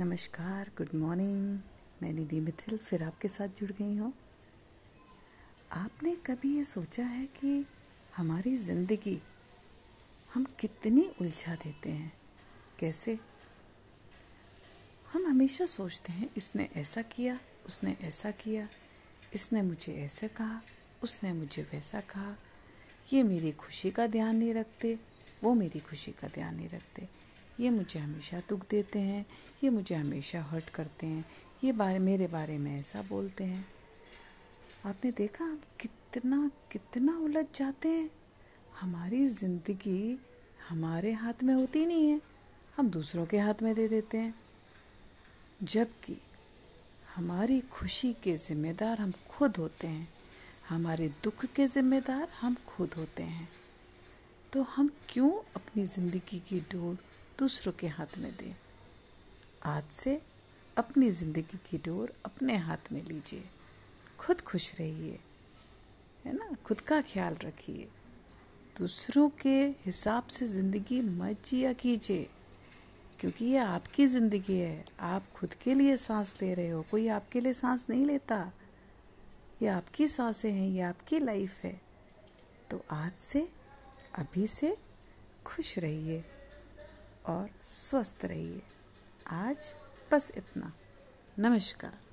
नमस्कार good morning मैं निधि मिथिल फिर आपके साथ जुड़ गई हूँ। आपने कभी ये सोचा है कि हमारी ज़िंदगी हम कितनी उलझा देते हैं? कैसे? हम हमेशा सोचते हैं, इसने ऐसा किया, उसने ऐसा किया, इसने मुझे ऐसे कहा, उसने मुझे वैसा कहा। ये मेरी खुशी का ध्यान नहीं रखते, वो मेरी खुशी का ध्यान नहीं रखते। ये मुझे हमेशा दुख देते हैं, ये मुझे हमेशा हर्ट करते हैं, ये बारे, मेरे बारे में ऐसा बोलते हैं। आपने देखा हम कितना कितना उलझ जाते हैं? हमारी ज़िंदगी हमारे हाथ में होती नहीं है, हम दूसरों के हाथ में दे देते हैं। जबकि हमारी खुशी के ज़िम्मेदार हम खुद होते हैं, हमारे दुख के ज़िम्मेदार हम खुद होते हैं। तो हम क्यों अपनी ज़िंदगी की डोर दूसरों के हाथ में दें। आज से अपनी ज़िंदगी की डोर अपने हाथ में लीजिए। खुद खुश रहिए, है ना? खुद का ख्याल रखिए। दूसरों के हिसाब से ज़िंदगी मत जिया कीजिए, क्योंकि ये आपकी ज़िंदगी है। आप खुद के लिए सांस ले रहे हो, कोई आपके लिए सांस नहीं लेता। ये आपकी साँसें हैं, ये आपकी लाइफ है। तो आज से, अभी से खुश रहिए। और स्वस्थ रहिए। आज बस इतना। नमस्कार।